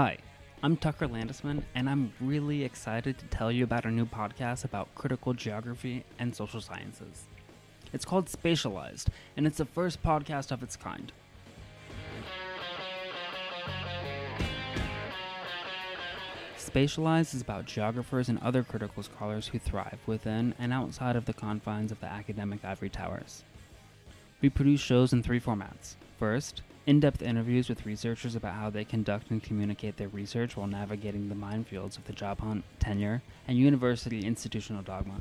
Hi, I'm Tucker Landesman, and I'm really excited to tell you about our new podcast about critical geography and social sciences. It's called Spatialized, and it's the first podcast of its kind. Spatialized is about geographers and other critical scholars who thrive within and outside of the confines of the academic ivory towers. We produce shows in three formats. First, in depth interviews with researchers about how they conduct and communicate their research while navigating the minefields of the job hunt, tenure, and university institutional dogma.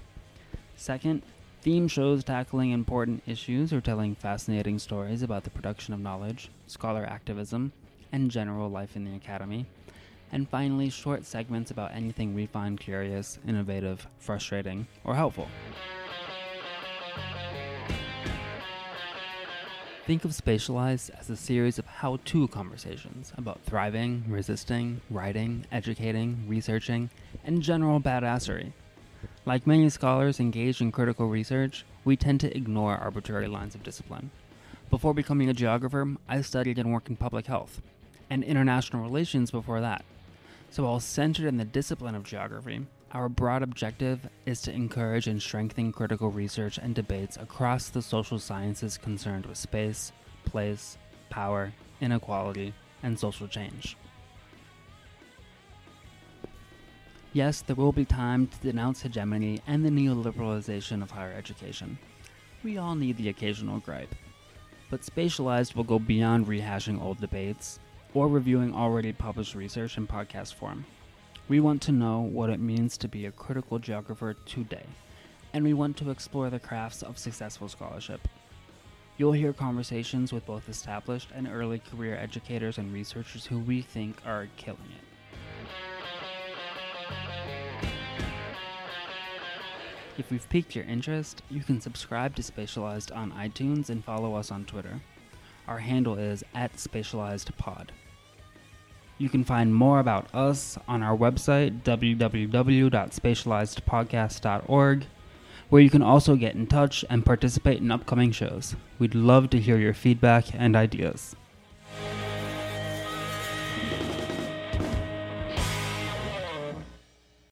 Second, theme shows tackling important issues or telling fascinating stories about the production of knowledge, scholar activism, and general life in the academy. And finally, short segments about anything we find curious, innovative, frustrating, or helpful. Think of Spatialized as a series of how to conversations about thriving, resisting, writing, educating, researching, and general badassery. Like many scholars engaged in critical research, we tend to ignore arbitrary lines of discipline. Before becoming a geographer, I studied and worked in public health, and international relations before that. So, while centered in the discipline of geography, our broad objective is to encourage and strengthen critical research and debates across the social sciences concerned with space, place, power, inequality, and social change. Yes, there will be time to denounce hegemony and the neoliberalization of higher education. We all need the occasional gripe. But Spatialized will go beyond rehashing old debates or reviewing already published research in podcast form. We want to know what it means to be a critical geographer today, and we want to explore the crafts of successful scholarship. You'll hear conversations with both established and early career educators and researchers who we think are killing it. If we've piqued your interest, you can subscribe to Spatialized on iTunes and follow us on Twitter. Our handle is at SpatializedPod. You can find more about us on our website, www.spatializedpodcast.org, where you can also get in touch and participate in upcoming shows. We'd love to hear your feedback and ideas.